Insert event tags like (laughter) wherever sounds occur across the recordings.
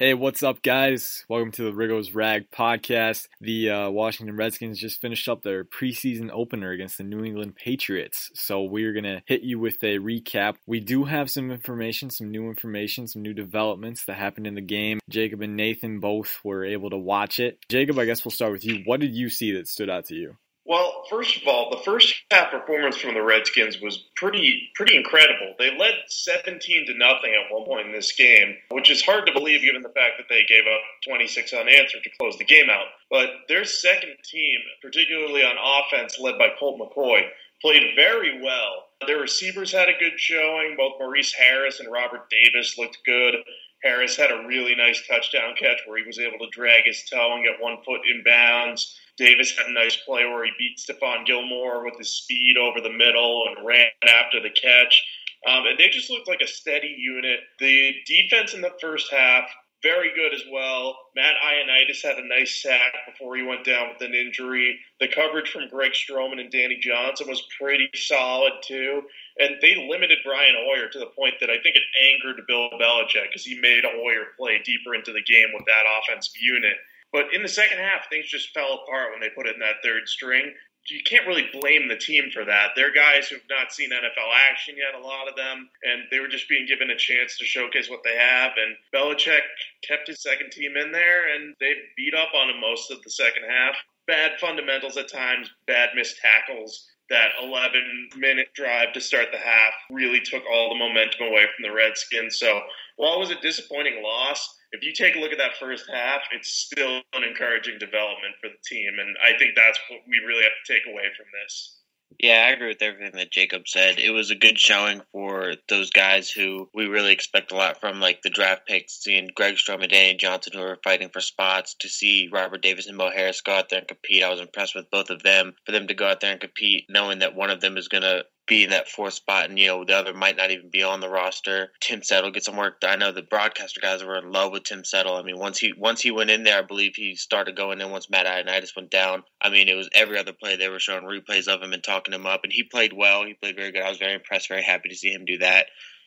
Hey, what's up, guys? Welcome to the Riggo's Rag podcast. The uh, Washington Redskins just finished up their preseason opener against the New England Patriots. So, we're going to hit you with a recap. We do have some information, some new information, some new developments that happened in the game. Jacob and Nathan both were able to watch it. Jacob, I guess we'll start with you. What did you see that stood out to you? Well, first of all, the first half performance from the Redskins was pretty pretty incredible. They led 17 to nothing at one point in this game, which is hard to believe given the fact that they gave up 26 unanswered to close the game out. But their second team, particularly on offense led by Colt McCoy, played very well. Their receivers had a good showing. Both Maurice Harris and Robert Davis looked good. Harris had a really nice touchdown catch where he was able to drag his toe and get one foot in bounds. Davis had a nice play where he beat Stephon Gilmore with his speed over the middle and ran after the catch. Um, and they just looked like a steady unit. The defense in the first half, very good as well. Matt Ioannidis had a nice sack before he went down with an injury. The coverage from Greg Stroman and Danny Johnson was pretty solid too. And they limited Brian Hoyer to the point that I think it angered Bill Belichick because he made Hoyer play deeper into the game with that offensive unit. But in the second half, things just fell apart when they put in that third string. You can't really blame the team for that. They're guys who've not seen NFL action yet, a lot of them, and they were just being given a chance to showcase what they have. And Belichick kept his second team in there, and they beat up on them most of the second half. Bad fundamentals at times, bad missed tackles. That 11 minute drive to start the half really took all the momentum away from the Redskins. So while it was a disappointing loss, if you take a look at that first half, it's still an encouraging development for the team. And I think that's what we really have to take away from this. Yeah, I agree with everything that Jacob said. It was a good showing for those guys who we really expect a lot from, like the draft picks, seeing Greg Strom and Danny Johnson who are fighting for spots, to see Robert Davis and Mo Harris go out there and compete. I was impressed with both of them. For them to go out there and compete, knowing that one of them is going to be in that fourth spot, and you know the other might not even be on the roster. Tim Settle get some work. I know the broadcaster guys were in love with Tim Settle. I mean, once he once he went in there, I believe he started going in. Once Matt Ioannidis went down, I mean, it was every other play they were showing replays of him and talking him up, and he played well. He played very good. I was very impressed, very happy to see him do that.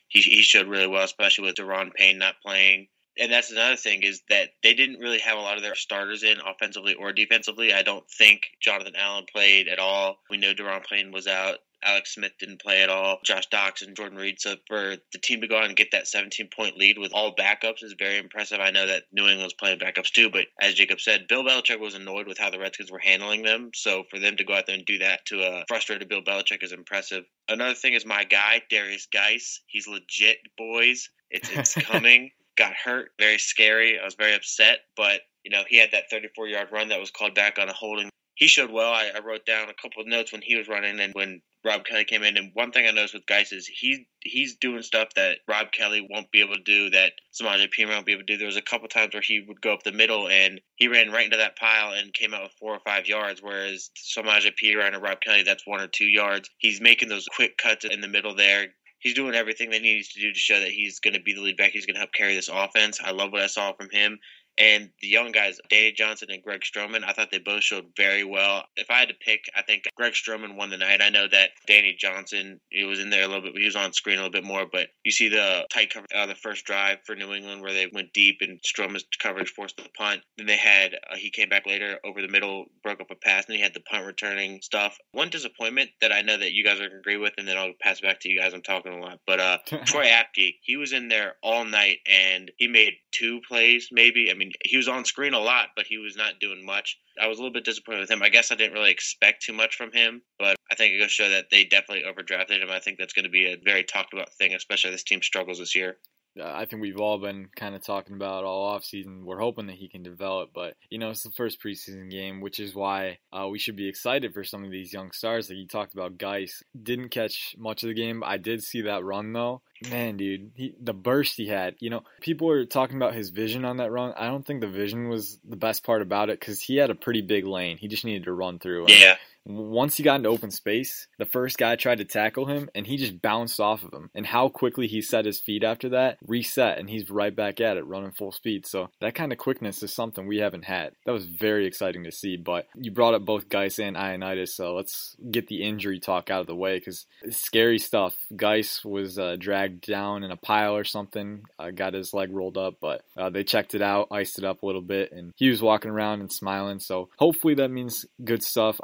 He he showed really well, especially with Daron Payne not playing and that's another thing is that they didn't really have a lot of their starters in offensively or defensively. I don't think Jonathan Allen played at all. We know Daron Payne was out. Alex Smith didn't play at all. Josh Doctson, Jordan Reed. So for the team to go out and get that 17 point lead with all backups is very impressive. I know that New England's playing backups too, but as Jacob said, Bill Belichick was annoyed with how the Redskins were handling them. So for them to go out there and do that to a frustrated Bill Belichick is impressive. Another thing is my guy, Derrius Guice. He's legit, boys. It's, it's (laughs) coming. Got hurt. Very scary. I was very upset, but you know, he had that 34 yard run that was called back on a holding he showed well. I, I, wrote down a couple of notes when he was running and when Rob Kelley came in. And one thing I noticed with Guice is he he's doing stuff that Rob Kelley won't be able to do, that Samaje Perine won't be able to do. There was a couple times where he would go up the middle and he ran right into that pile and came out with four or five yards, whereas Samaje Perine or Rob Kelley, that's one or two yards. He's making those quick cuts in the middle there, he's doing everything that he needs to do to show that he's going to be the lead back. He's going to help carry this offense. I love what I saw from him. And the young guys, Danny Johnson and Greg Stroman, I thought they both showed very well. If I had to pick, I think Greg Stroman won the night. I know that Danny Johnson, he was in there a little bit, he was on screen a little bit more, but you see the tight cover uh, the first drive for New England where they went deep and Stroman's coverage forced the punt. Then they had, uh, he came back later over the middle, broke up a pass, and he had the punt returning stuff. One disappointment that I know that you guys are going to agree with, and then I'll pass it back to you guys. I'm talking a lot, but uh, (laughs) Troy Apke, he was in there all night and he made two plays, maybe. I mean, he was on screen a lot, but he was not doing much. I was a little bit disappointed with him. I guess I didn't really expect too much from him, but I think it goes to show that they definitely overdrafted him. I think that's going to be a very talked about thing, especially this team struggles this year. I think we've all been kind of talking about all off season. We're hoping that he can develop, but you know it's the first preseason game, which is why uh, we should be excited for some of these young stars. Like you talked about, Guice didn't catch much of the game. I did see that run though. Man, dude, he, the burst he had. You know, people were talking about his vision on that run. I don't think the vision was the best part about it because he had a pretty big lane. He just needed to run through. Yeah. Once he got into open space, the first guy tried to tackle him and he just bounced off of him. And how quickly he set his feet after that, reset, and he's right back at it, running full speed. So that kind of quickness is something we haven't had. That was very exciting to see. But you brought up both Guice and Ioannidis, so let's get the injury talk out of the way because scary stuff. Guice was uh, dragged down in a pile or something, uh, got his leg rolled up, but uh, they checked it out, iced it up a little bit, and he was walking around and smiling. So hopefully that means good stuff.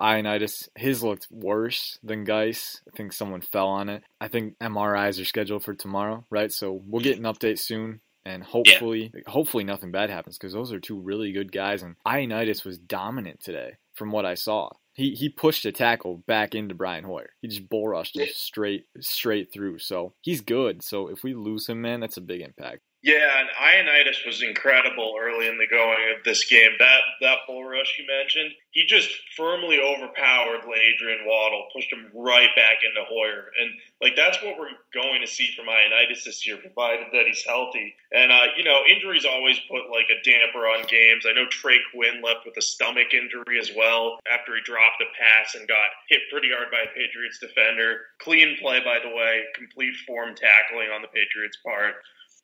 His looked worse than Guice. I think someone fell on it. I think MRIs are scheduled for tomorrow, right? So we'll get an update soon and hopefully yeah. hopefully nothing bad happens because those are two really good guys and Ioannidis was dominant today from what I saw. He he pushed a tackle back into Brian Hoyer. He just bull rushed him straight straight through. So he's good. So if we lose him, man, that's a big impact. Yeah, and Ioannidis was incredible early in the going of this game. That that bull rush you mentioned, he just firmly overpowered Adrian Waddle, pushed him right back into Hoyer, and like that's what we're going to see from Ioannidis this year, provided that he's healthy. And uh, you know, injuries always put like a damper on games. I know Trey Quinn left with a stomach injury as well after he dropped a pass and got hit pretty hard by a Patriots defender. Clean play, by the way, complete form tackling on the Patriots' part.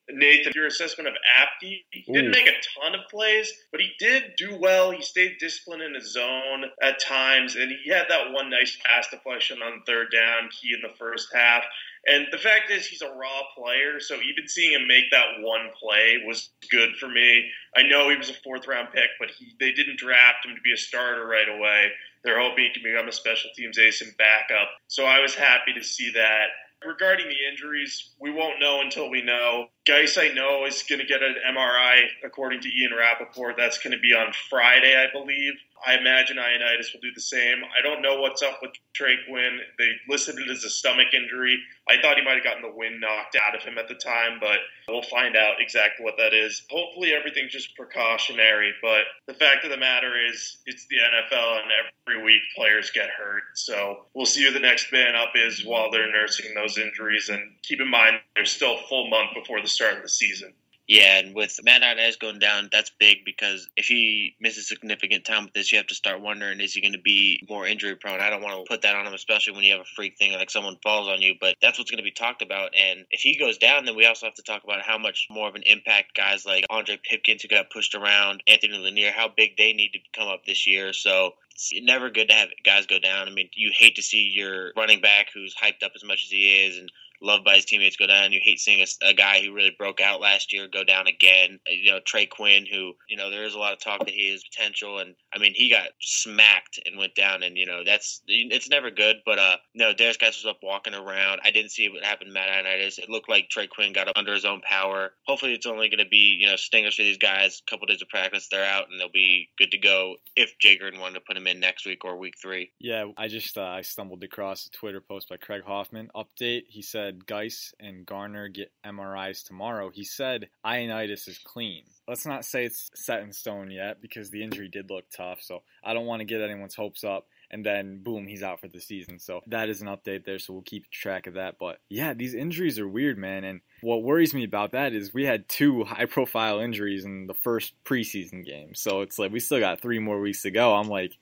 Nathan, your assessment of Apke, he didn't make a ton of plays, but he did do well. He stayed disciplined in his zone at times, and he had that one nice pass deflection on third down, key in the first half. And the fact is, he's a raw player, so even seeing him make that one play was good for me. I know he was a fourth round pick, but he, they didn't draft him to be a starter right away. They're hoping he can become a special teams ace and backup. So I was happy to see that. Regarding the injuries, we won't know until we know. Guice, I know, is going to get an MRI, according to Ian Rapoport. That's going to be on Friday, I believe. I imagine Ioannidis will do the same. I don't know what's up with Trey Quinn. They listed it as a stomach injury. I thought he might have gotten the wind knocked out of him at the time, but we'll find out exactly what that is. Hopefully, everything's just precautionary. But the fact of the matter is, it's the NFL, and every week players get hurt. So we'll see who the next man up is while they're nursing those injuries. And keep in mind, there's still a full month before the start of the season. Yeah, and with Matt Ioannidis going down, that's big because if he misses significant time with this, you have to start wondering is he going to be more injury prone? I don't want to put that on him, especially when you have a freak thing like someone falls on you. But that's what's going to be talked about. And if he goes down, then we also have to talk about how much more of an impact guys like Ondre Pipkins, who got pushed around, Anthony Lanier, how big they need to come up this year. So it's never good to have guys go down. I mean, you hate to see your running back who's hyped up as much as he is and loved by his teammates go down. You hate seeing a, a, guy who really broke out last year go down again. Uh, you know, Trey Quinn, who, you know, there is a lot of talk that he has potential. And I mean, he got smacked and went down. And, you know, that's, it's never good. But, uh, no, Derrius Guice was up walking around. I didn't see what happened to Matt Ioannidis. It looked like Trey Quinn got under his own power. Hopefully, it's only going to be, you know, stingers for these guys. A couple days of practice, they're out and they'll be good to go if Jay Gruden wanted to put him in next week or week three. Yeah, I just, uh, I stumbled across a Twitter post by Craig Hoffman update. He said Guice and Garner get MRIs tomorrow, he said Ioannidis is clean. Let's not say it's set in stone yet because the injury did look tough. So I don't want to get anyone's hopes up and then boom, he's out for the season. So that is an update there. So we'll keep track of that. But yeah, these injuries are weird, man. And what worries me about that is we had two high profile injuries in the first preseason game. So it's like we still got three more weeks to go. I'm like,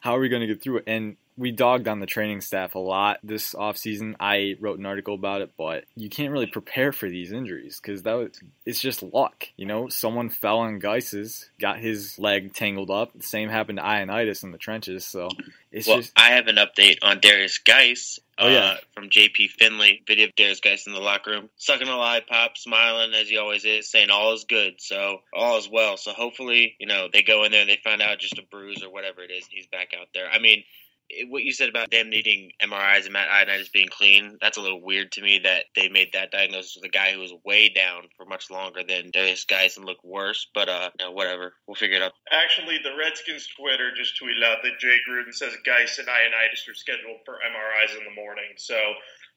how are we going to get through it? And we dogged on the training staff a lot this offseason. I wrote an article about it, but you can't really prepare for these injuries because that was, it's just luck. You know, someone fell on Guice's, got his leg tangled up. The same happened to Ioannidis in the trenches. So it's well, just. I have an update on Derrius Guice. Oh, yeah. Uh, from JP Finlay, video Derrius Guice in the locker room, sucking a lollipop, smiling as he always is, saying all is good. So all is well. So hopefully, you know, they go in there and they find out just a bruise or whatever it is, and he's back out there. I mean, what you said about them needing MRIs and Matt Ioannidis being clean, that's a little weird to me that they made that diagnosis with a guy who was way down for much longer than Derrius Guice and looked worse. But, uh, whatever. We'll figure it out. Actually, the Redskins Twitter just tweeted out that Jay Gruden says Guice and Ioannidis are scheduled for MRIs in the morning. So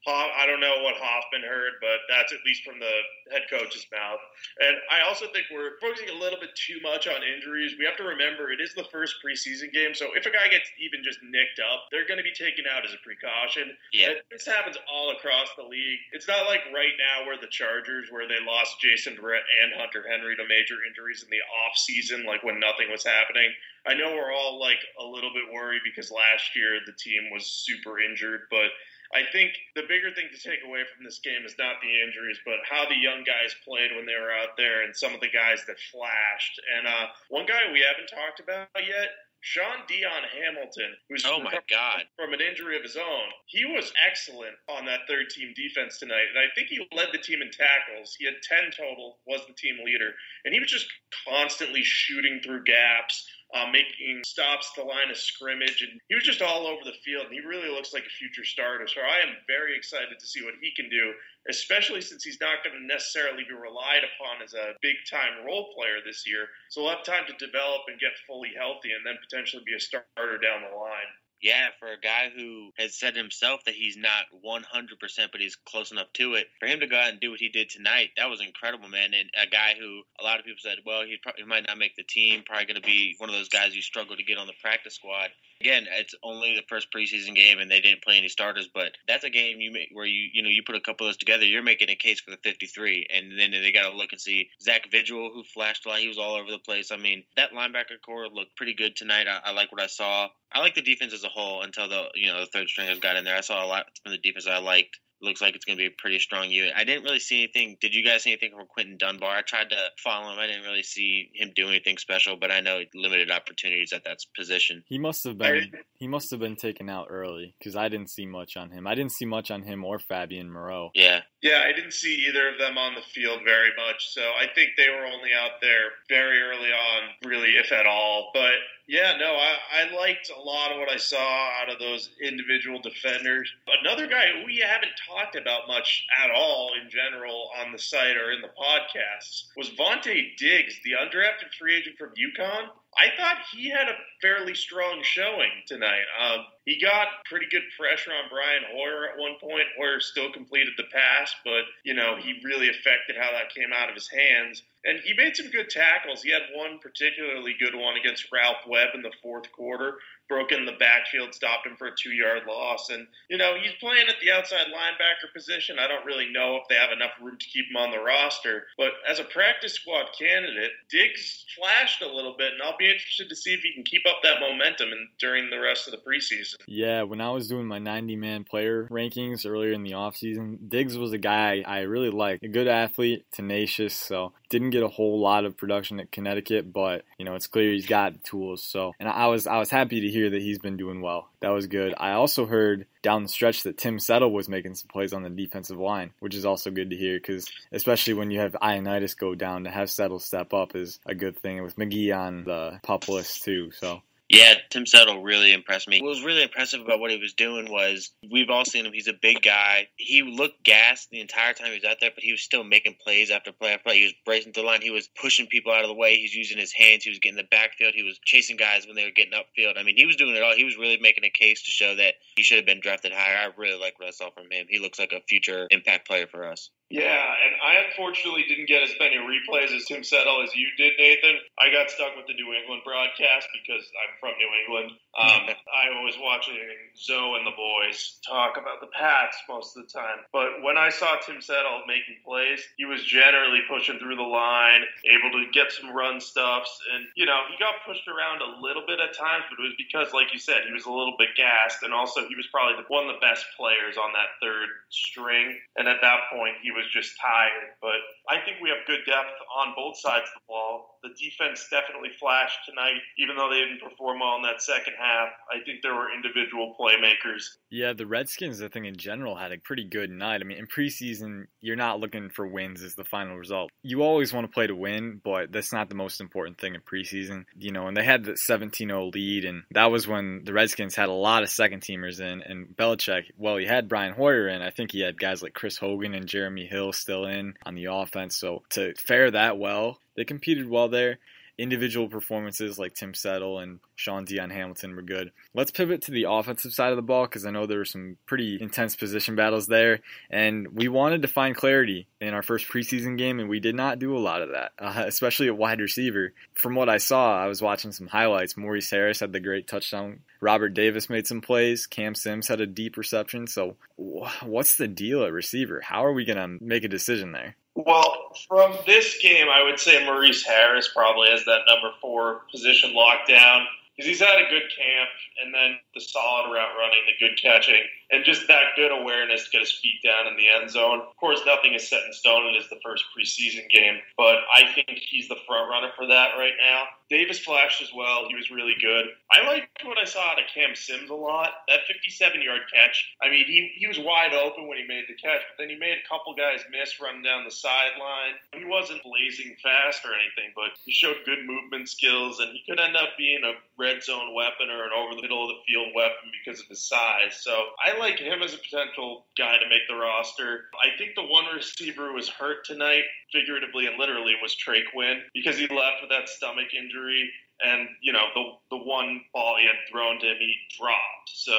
I don't know what Hoffman heard, but that's at least from the head coach's mouth. And I also think we're focusing a little bit too much on injuries. We have to remember it is the first preseason game, so if a guy gets even just nicked up, they're going to be taken out as a precaution. Yeah. And this happens all across the league. It's not like right now where the Chargers, where they lost Jason Verrett and Hunter Henry to major injuries in the off season, like when nothing was happening. I know we're all like a little bit worried because last year the team was super injured, but I think the bigger thing to take away from this game is not the injuries, but how the young guys played when they were out there and some of the guys that flashed. And uh, one guy we haven't talked about yet Shaun Dion Hamilton, who's oh my god from an injury of his own, he was excellent on that third team defense tonight, and I think he led the team in tackles. He had ten total, was the team leader, and he was just constantly shooting through gaps, uh, making stops the line of scrimmage, and he was just all over the field. And he really looks like a future starter. So I am very excited to see what he can do, especially since he's not going to necessarily be relied upon as a big time role player this year. So we'll have time to develop and get fully healthy, and then potentially be a starter down the line. Yeah, for a guy who has said himself that he's not 100%, but he's close enough to it, for him to go out and do what he did tonight, that was incredible, man. And a guy who a lot of people said, well, he, probably, he might not make the team, probably going to be one of those guys who struggle to get on the practice squad. Again, it's only the first preseason game, and they didn't play any starters, but that's a game you make where you you know you put a couple of those together, you're making a case for the 53, and then they got to look and see Zach Vigil, who flashed a lot, he was all over the place. I mean, that linebacker core looked pretty good tonight. I, I like what I saw. I like the defense as a whole until the you know the third stringers got in there. I saw a lot from the defense I liked looks like it's going to be a pretty strong unit. I didn't really see anything. Did you guys see anything from Quinton Dunbar? I tried to follow him. I didn't really see him do anything special, but I know limited opportunities at that position. He must have been he must have been taken out early because I didn't see much on him. I didn't see much on him or Fabian Moreau. Yeah. Yeah, I didn't see either of them on the field very much, so I think they were only out there very early on, really, if at all. But yeah, no, I, I liked a lot of what I saw out of those individual defenders. Another guy we haven't talked about much at all in general on the site or in the podcasts was Vontae Diggs, the undrafted free agent from UConn. I thought he had a fairly strong showing tonight. Um, he got pretty good pressure on Brian Hoyer at one point. Hoyer still completed the pass, but you know he really affected how that came out of his hands. And he made some good tackles. He had one particularly good one against Ralph Webb in the fourth quarter broke in the backfield, stopped him for a two yard loss. And, you know, he's playing at the outside linebacker position. I don't really know if they have enough room to keep him on the roster. But as a practice squad candidate, Diggs flashed a little bit, and I'll be interested to see if he can keep up that momentum in, during the rest of the preseason. Yeah, when I was doing my 90 man player rankings earlier in the offseason, Diggs was a guy I really liked. A good athlete, tenacious, so didn't get a whole lot of production at Connecticut, but, you know, it's clear he's got tools. So, and I was, I was happy to hear that he's been doing well. That was good. I also heard down the stretch that Tim Settle was making some plays on the defensive line, which is also good to hear because especially when you have Ioannidis go down, to have Settle step up is a good thing. With McGee on the pup list too, so yeah, Tim Settle really impressed me. What was really impressive about what he was doing was we've all seen him. He's a big guy. He looked gassed the entire time he was out there, but he was still making plays after play after play. He was bracing the line. He was pushing people out of the way. He's using his hands. He was getting the backfield. He was chasing guys when they were getting upfield. I mean, he was doing it all. He was really making a case to show that he should have been drafted higher. I really like what I saw from him. He looks like a future impact player for us. Yeah, and I unfortunately didn't get as many replays as Tim Settle as you did, Nathan. I got stuck with the New England broadcast because I'm from New England. Um, (laughs) I was watching Zoe and the boys talk about the Pats most of the time. But when I saw Tim Settle making plays, he was generally pushing through the line, able to get some run stuffs. And, you know, he got pushed around a little bit at times, but it was because, like you said, he was a little bit gassed. And also, he was probably one of the best players on that third string. And at that point, he was was just tired. But I think we have good depth on both sides of the ball. The defense definitely flashed tonight, even though they didn't perform well in that second half. I think there were individual playmakers. Yeah, the Redskins, I think in general, had a pretty good night. I mean, in preseason, you're not looking for wins as the final result. You always want to play to win, but that's not the most important thing in preseason. You know, and they had the 17-0 lead, and that was when the Redskins had a lot of second teamers in, and Belichick, well, he had Brian Hoyer in. I think he had guys like Chris Hogan and Jeremy Hill still in on the offense. So to fare that well, they competed well there. Individual performances like Tim Settle and Shaun Dion Hamilton were good. Let's pivot to the offensive side of the ball because I know there were some pretty intense position battles there, and we wanted to find clarity in our first preseason game, and we did not do a lot of that, (laughs) uh, especially at wide receiver. From what I saw, I was watching some highlights. Maurice Harris had the great touchdown. Robert Davis made some plays. Cam Sims had a deep reception. So, what's the deal at receiver? How are we going to make a decision there? Well, from this game, I would say Maurice Harris probably has that number four position locked down because he's had a good camp and then the solid route running, the good catching and just that good awareness to get his feet down in the end zone. Of course, nothing is set in stone. It is the first preseason game, but I think he's the front runner for that right now. Davis flashed as well. He was really good. I liked what I saw out of Cam Sims a lot. That 57 yard catch. I mean, he, he was wide open when he made the catch, but then he made a couple guys miss running down the sideline. He wasn't blazing fast or anything, but he showed good movement skills, and he could end up being a red zone weapon or an over the middle of the field weapon because of his size. So I like him as a potential guy to make the roster. I think the one receiver who was hurt tonight, figuratively and literally, was Trey Quinn because he left with that stomach injury. And, you know, the, the one ball he had thrown to him, he dropped. So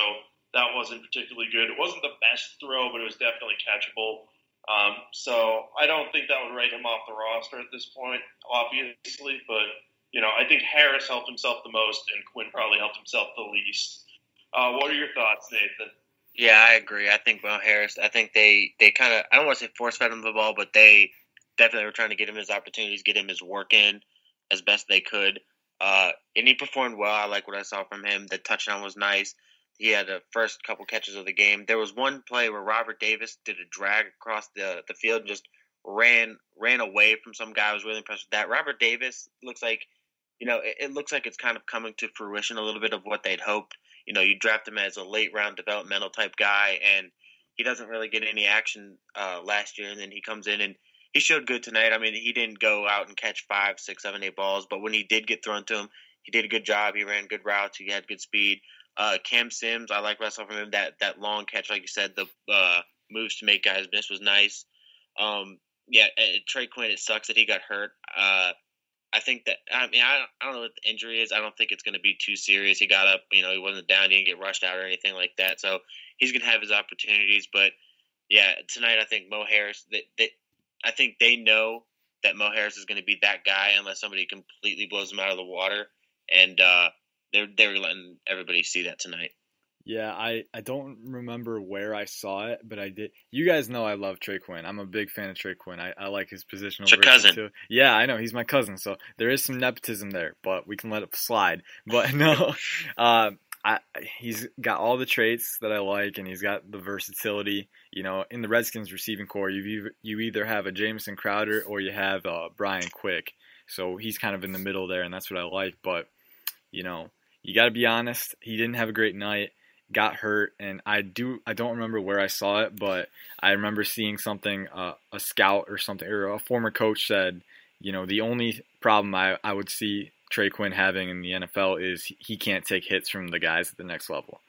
that wasn't particularly good. It wasn't the best throw, but it was definitely catchable. Um, so I don't think that would write him off the roster at this point, obviously. But, you know, I think Harris helped himself the most, and Quinn probably helped himself the least. Uh, what are your thoughts, Nathan? Yeah, I agree. I think Mo Harris. I think they they kind of I don't want to say force fed him the ball, but they definitely were trying to get him his opportunities, get him his work in as best they could. Uh, and he performed well. I like what I saw from him. The touchdown was nice. He had the first couple catches of the game. There was one play where Robert Davis did a drag across the the field and just ran ran away from some guy. I was really impressed with that. Robert Davis looks like, you know, it, it looks like it's kind of coming to fruition a little bit of what they'd hoped you know, you draft him as a late round developmental type guy, and he doesn't really get any action uh, last year, and then he comes in and he showed good tonight. I mean, he didn't go out and catch five, six, seven, eight balls, but when he did get thrown to him, he did a good job. He ran good routes. He had good speed. Uh, Cam Sims, I like what from him. That that long catch, like you said, the uh, moves to make guys miss was nice. Um, yeah, Trey Quinn. It sucks that he got hurt. Uh, I think that I mean I don't, I don't know what the injury is. I don't think it's going to be too serious. He got up, you know, he wasn't down, he didn't get rushed out or anything like that. So he's going to have his opportunities. But yeah, tonight I think Mo Harris. That, that I think they know that Mo Harris is going to be that guy unless somebody completely blows him out of the water, and uh, they're they're letting everybody see that tonight. Yeah, I, I don't remember where I saw it, but I did. You guys know I love Trey Quinn. I'm a big fan of Trey Quinn. I, I like his positional. It's your cousin. Too. Yeah, I know he's my cousin, so there is some nepotism there, but we can let it slide. But (laughs) no, uh, I, he's got all the traits that I like, and he's got the versatility. You know, in the Redskins receiving core, you you either have a Jamison Crowder or you have uh, Brian Quick. So he's kind of in the middle there, and that's what I like. But you know, you got to be honest. He didn't have a great night got hurt and I do I don't remember where I saw it, but I remember seeing something uh, a scout or something or a former coach said, you know, the only problem I, I would see Trey Quinn having in the NFL is he can't take hits from the guys at the next level.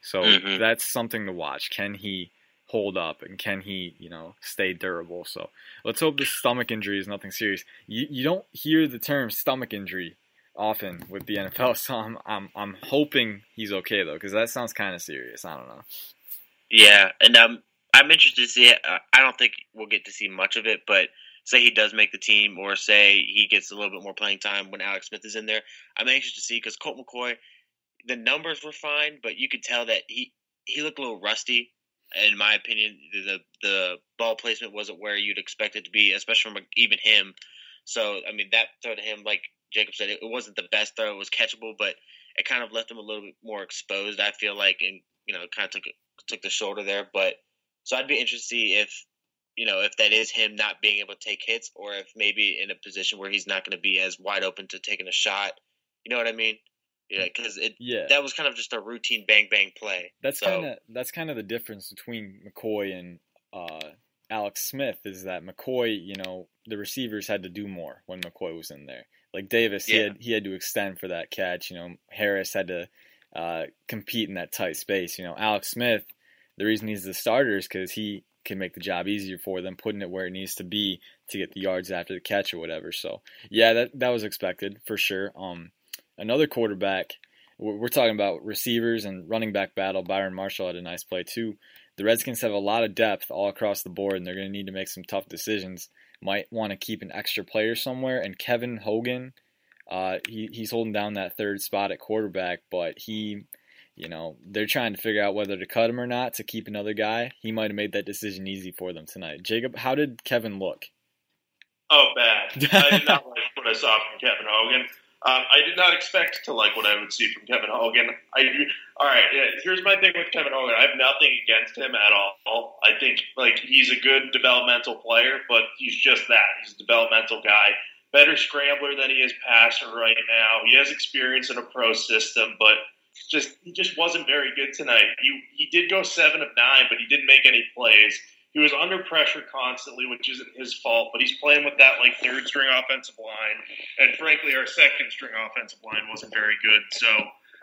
So mm-hmm. that's something to watch. Can he hold up and can he, you know, stay durable? So let's hope this stomach injury is nothing serious. You, you don't hear the term stomach injury often with the NFL. (laughs) So I'm I'm, I'm hoping he's okay though, because that sounds kind of serious. I don't know. Yeah, and um, I'm interested to see it. Uh, I don't think we'll get to see much of it, but say he does make the team, or say he gets a little bit more playing time when Alex Smith is in there. I'm anxious to see because Colt McCoy, the numbers were fine, but you could tell that he he looked a little rusty. In my opinion, the the ball placement wasn't where you'd expect it to be, especially from even him. So I mean, that throw to him, like Jacob said, it, it wasn't the best throw. It was catchable, but it kind of left him a little bit more exposed. I feel like, and you know, kind of took took the shoulder there. But so I'd be interested to see if you know if that is him not being able to take hits, or if maybe in a position where he's not going to be as wide open to taking a shot. You know what I mean? Yeah, because it yeah that was kind of just a routine bang bang play. That's so, kind of that's kind of the difference between McCoy and uh, Alex Smith is that McCoy, you know, the receivers had to do more when McCoy was in there. Like Davis, yeah. he had he had to extend for that catch. You know, Harris had to uh, compete in that tight space. You know, Alex Smith, the reason he's the starter is because he can make the job easier for them, putting it where it needs to be to get the yards after the catch or whatever. So yeah, that that was expected for sure. Um, another quarterback. We're talking about receivers and running back battle. Byron Marshall had a nice play too. The Redskins have a lot of depth all across the board, and they're going to need to make some tough decisions. Might want to keep an extra player somewhere, and Kevin Hogan, uh, he, he's holding down that third spot at quarterback, but he you know, they're trying to figure out whether to cut him or not to keep another guy. He might have made that decision easy for them tonight. Jacob, how did Kevin look? Oh, bad. I did not (laughs) like what I saw from Kevin Hogan. Um, I did not expect to like what I would see from Kevin Hogan. I all right. Here's my thing with Kevin Hogan. I have nothing against him at all. I think like he's a good developmental player, but he's just that. He's a developmental guy. Better scrambler than he is passer right now. He has experience in a pro system, but just he just wasn't very good tonight. He he did go seven of nine, but he didn't make any plays. He was under pressure constantly, which isn't his fault. But he's playing with that like third string offensive line, and frankly, our second string offensive line wasn't very good. So,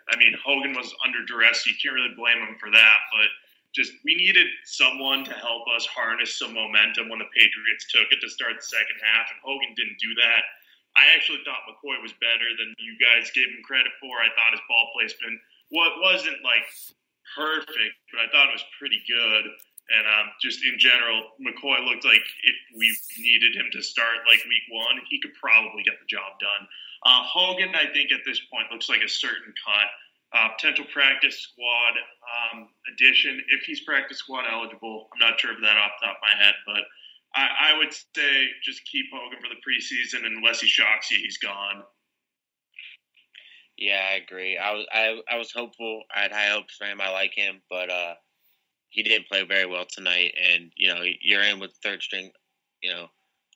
I mean, Hogan was under duress. You can't really blame him for that. But just we needed someone to help us harness some momentum when the Patriots took it to start the second half, and Hogan didn't do that. I actually thought McCoy was better than you guys gave him credit for. I thought his ball placement what wasn't like perfect, but I thought it was pretty good. And um, just in general, McCoy looked like if we needed him to start like week one, he could probably get the job done. Uh, Hogan, I think at this point looks like a certain cut. Uh, potential practice squad um, addition if he's practice squad eligible. I'm not sure of that off the top of my head, but I, I would say just keep Hogan for the preseason, unless he shocks you, he's gone. Yeah, I agree. I was I, I was hopeful. I had high hopes for him. I like him, but uh, he didn't play very well tonight. And you know, you're in with third string, you know,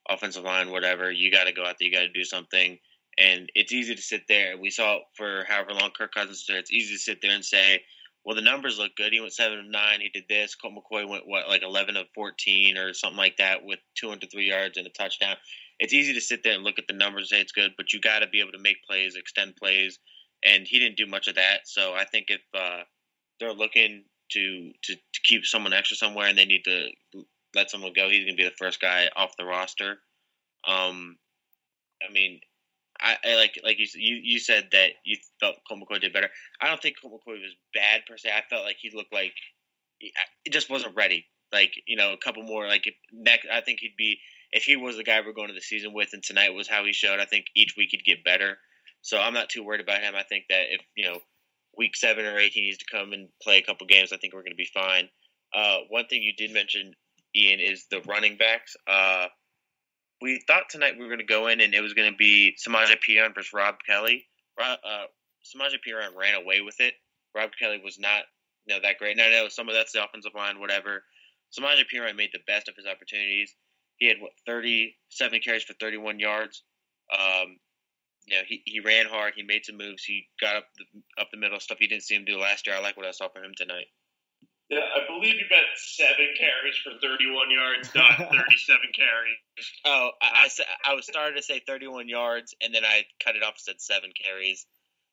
offensive line, whatever. You got to go out there. You got to do something. And it's easy to sit there. We saw it for however long Kirk Cousins there. It's easy to sit there and say, well, the numbers look good. He went seven of nine. He did this. Colt McCoy went what like eleven of fourteen or something like that with two hundred three yards and a touchdown. It's easy to sit there and look at the numbers and say it's good, but you got to be able to make plays, extend plays, and he didn't do much of that. So I think if uh, they're looking to, to to keep someone extra somewhere and they need to let someone go, he's gonna be the first guy off the roster. Um, I mean, I, I, like like you you you said that you felt Colt McCoy did better. I don't think Colt McCoy was bad per se. I felt like he looked like it just wasn't ready. Like you know, a couple more like next. I think he'd be if he was the guy we're going to the season with, and tonight was how he showed. I think each week he'd get better. So I'm not too worried about him. I think that if you know week seven or eight he needs to come and play a couple games, I think we're going to be fine. Uh, one thing you did mention, Ian, is the running backs. Uh, we thought tonight we were going to go in and it was going to be Samaje Perine versus Rob Kelley. Uh, Samaje Perine ran away with it. Rob Kelley was not you know that great. And I know some of that's the offensive line, whatever. Samaje Perine made the best of his opportunities. He had what 37 carries for 31 yards. Um, you know, he, he ran hard. He made some moves. He got up the, up the middle stuff you didn't see him do last year. I like what I saw from him tonight. Yeah, I believe you meant seven carries for 31 yards, not (laughs) 37 carries. Oh, I, I, I was starting to say 31 yards, and then I cut it off and said seven carries.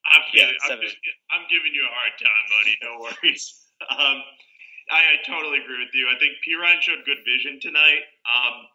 I'm, kidding. Yeah, I'm, just, I'm giving you a hard time, buddy. No worries. (laughs) Um, I, I, totally agree with you. I think Perine showed good vision tonight. Um,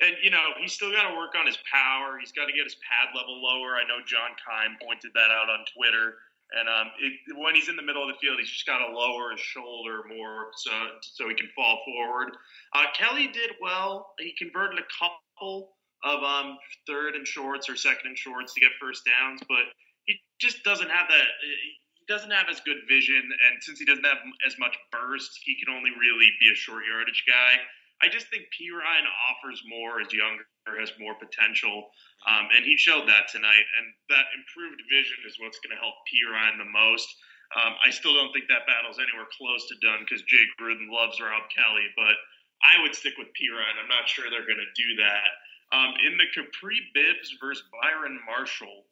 and you know he's still got to work on his power. He's got to get his pad level lower. I know John Keim pointed that out on Twitter. And um, it, when he's in the middle of the field, he's just got to lower his shoulder more so so he can fall forward. Uh, Kelley did well. He converted a couple of um, third and shorts or second and shorts to get first downs, but he just doesn't have that. He doesn't have as good vision, and since he doesn't have as much burst, he can only really be a short yardage guy. I just think Perine offers more, is younger, has more potential, um, and he showed that tonight. And that improved vision is what's going to help Perine the most. Um, I still don't think that battle's anywhere close to done because Jay Gruden loves Rob Kelley, but I would stick with Perine. I'm not sure they're going to do that. Um, in the Kapri Bibbs versus Byron Marshall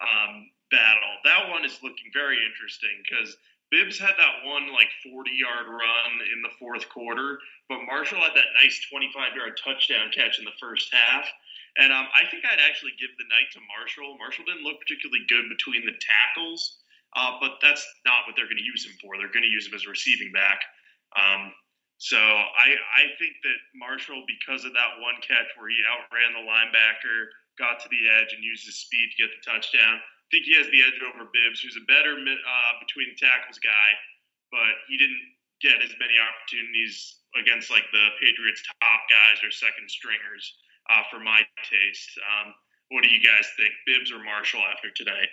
um, battle, that one is looking very interesting because Bibbs had that one like 40 yard run in the fourth quarter, but Marshall had that nice 25 yard touchdown catch in the first half. And um, I think I'd actually give the night to Marshall. Marshall didn't look particularly good between the tackles, uh, but that's not what they're going to use him for. They're going to use him as a receiving back. Um, So I I think that Marshall, because of that one catch where he outran the linebacker, got to the edge and used his speed to get the touchdown. I think he has the edge over Bibbs, who's a better uh, between tackles guy, but he didn't get as many opportunities against like the Patriots' top guys or second stringers uh, for my taste. Um, what do you guys think, Bibbs or Marshall, after today?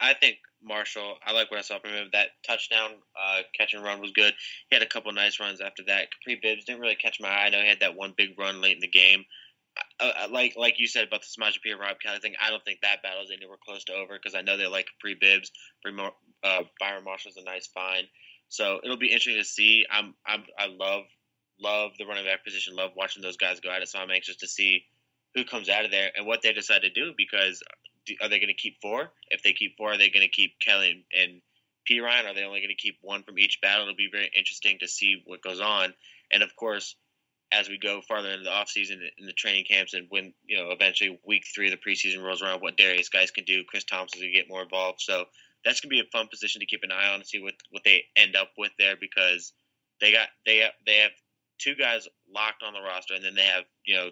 I think Marshall. I like what I saw from him. That touchdown uh, catch and run was good. He had a couple nice runs after that. Kapri Bibbs didn't really catch my eye. I know he had that one big run late in the game. Uh, like like you said about the Samaje P. Rob Kelley thing, I don't think that battle is anywhere close to over because I know they like Kapri Bibbs. Uh, Byron Marshall's a nice find, so it'll be interesting to see. I'm, I'm I love love the running back position. Love watching those guys go at it. So I'm anxious to see who comes out of there and what they decide to do because are they going to keep four? If they keep four, are they going to keep Kelley and Perine? Are they only going to keep one from each battle? It'll be very interesting to see what goes on. And of course, as we go farther into the offseason in the training camps and when, you know, eventually week three of the preseason rolls around, what Derrius Guice can do. Chris Thompson's going to get more involved. So that's going to be a fun position to keep an eye on and see what, what they end up with there because they got they have, they have two guys locked on the roster and then they have, you know,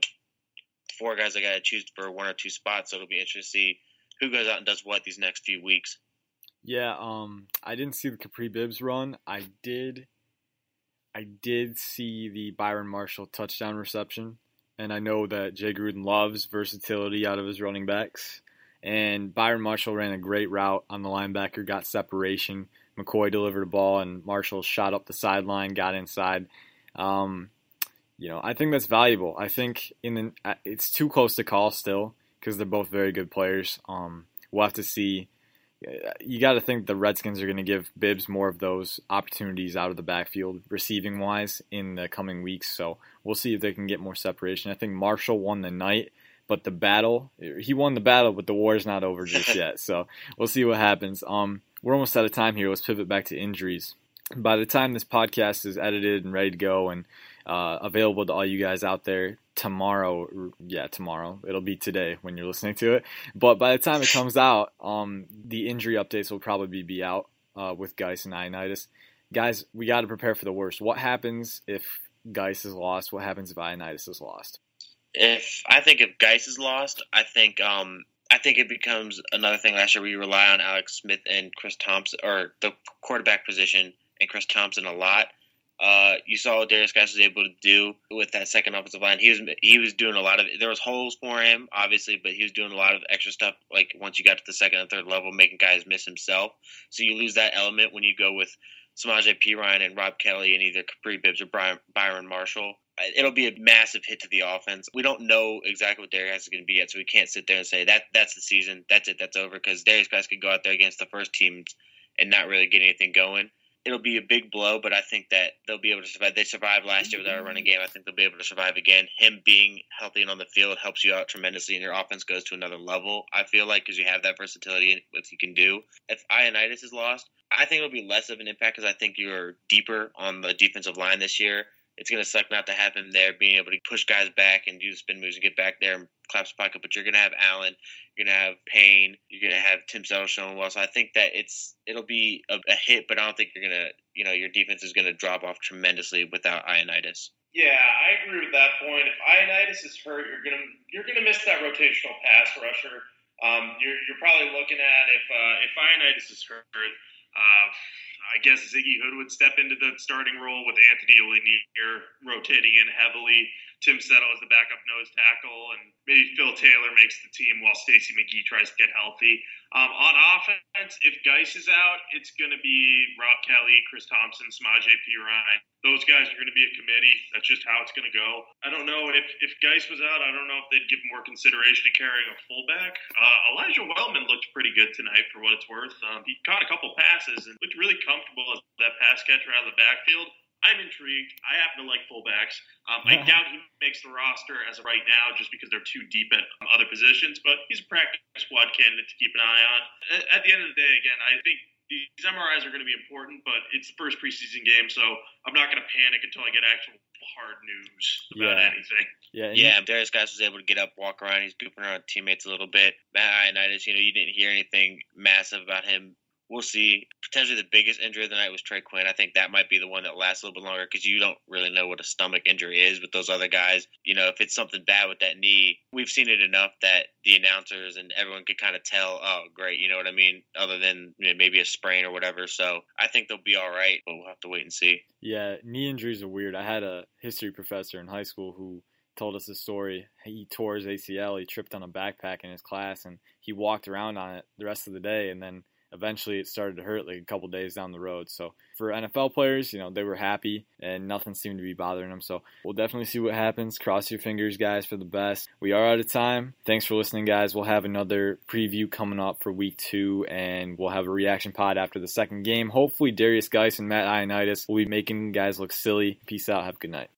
four guys they got to choose for one or two spots. So it'll be interesting to see who goes out and does what these next few weeks. Yeah, um, I didn't see the Kapri Bibbs run. I did, I did see the Byron Marshall touchdown reception, and I know that Jay Gruden loves versatility out of his running backs. And Byron Marshall ran a great route on the linebacker, got separation. McCoy delivered a ball, and Marshall shot up the sideline, got inside. Um, you know, I think that's valuable. I think in the, uh, it's too close to call still because they're both very good players. Um, we'll have to see. You got to think the Redskins are going to give Bibbs more of those opportunities out of the backfield, receiving wise, in the coming weeks. So we'll see if they can get more separation. I think Marshall won the night, but the battle, he won the battle, but the war is not over just (laughs) yet. So we'll see what happens. Um, we're almost out of time here. Let's pivot back to injuries. By the time this podcast is edited and ready to go and uh, available to all you guys out there, tomorrow. Yeah, tomorrow. It'll be today when you're listening to it. But by the time it comes (laughs) out, um, the injury updates will probably be out uh, with Guice and Ioannidis. Guys, we got to prepare for the worst. What happens if Guice is lost? What happens if Ioannidis is lost? If I think if Guice is lost, I think um, I think it becomes another thing last year. We rely on Alex Smith and Chris Thompson, or the quarterback position, and Chris Thompson a lot. Uh, you saw what Derrius Guice was able to do with that second offensive line. He was he was doing a lot of there was holes for him, obviously, but he was doing a lot of extra stuff. Like once you got to the second and third level, making guys miss himself. So you lose that element when you go with Samaje Perine and Rob Kelley and either Kapri Bibbs or Brian, Byron Marshall. It'll be a massive hit to the offense. We don't know exactly what Derrius is going to be yet, so we can't sit there and say that that's the season, that's it, that's over. Because Derrius Guice could go out there against the first teams and not really get anything going it'll be a big blow, but I think that they'll be able to survive. They survived last year without a running game. I think they'll be able to survive again. Him being healthy and on the field helps you out tremendously, and your offense goes to another level. I feel like because you have that versatility with you can do. If Ioannidis is lost, I think it'll be less of an impact because I think you're deeper on the defensive line this year. It's going to suck not to have him there, being able to push guys back and do the spin moves and get back there and clap the pocket. But you're going to have Allen, you're going to have Payne, you're going to have Tim Settle showing well. So I think that it's it'll be a, a hit, but I don't think you're going to, you know, your defense is going to drop off tremendously without Ioannidis. Yeah, I agree with that point. If Ioannidis is hurt, you're gonna you're gonna miss that rotational pass rusher. Um, you're, you're probably looking at if uh, if Ioannidis is hurt, uh, I guess Ziggy Hood would step into the starting role with Anthony Lanier rotating in heavily. Tim Settle as the backup nose tackle, and maybe Phil Taylor makes the team while Stacy McGee tries to get healthy. Um, on offense, if Guice is out, it's going to be Rob Kelley, Chris Thompson, Samaje Perine. Those guys are going to be a committee. That's just how it's going to go. I don't know if if Guice was out. I don't know if they'd give more consideration to carrying a fullback. Uh, Elijah Wellman looked pretty good tonight for what it's worth. Um, he caught a couple passes and looked really comfortable as that pass catcher out of the backfield. I'm intrigued. I happen to like fullbacks. Um, I (laughs) doubt he makes the roster as of right now just because they're too deep at other positions, but he's a practice squad candidate to keep an eye on. At the end of the day, again, I think these MRIs are going to be important, but it's the first preseason game, so I'm not going to panic until I get actual hard news about yeah. anything. Yeah, yeah. Derrius Guice was able to get up, walk around. He's goofing around teammates a little bit. Matt Ioannidis, you know, you didn't hear anything massive about him we'll see. Potentially the biggest injury of the night was Trey Quinn. I think that might be the one that lasts a little bit longer because you don't really know what a stomach injury is with those other guys. You know, if it's something bad with that knee, we've seen it enough that the announcers and everyone could kind of tell, oh, great, you know what I mean? Other than you know, maybe a sprain or whatever. So I think they'll be all right, but we'll have to wait and see. Yeah, knee injuries are weird. I had a history professor in high school who told us a story. He tore his ACL. He tripped on a backpack in his class, and he walked around on it the rest of the day. And then eventually, it started to hurt like a couple days down the road. So for NFL players, you know, they were happy, and nothing seemed to be bothering them. So we'll definitely see what happens. Cross your fingers, guys, for the best. We are out of time. Thanks for listening, guys. We'll have another preview coming up for week two, and we'll have a reaction pod after the second game. Hopefully, Derrius Guice and Matt Ioannidis will be making guys look silly. Peace out. Have a good night.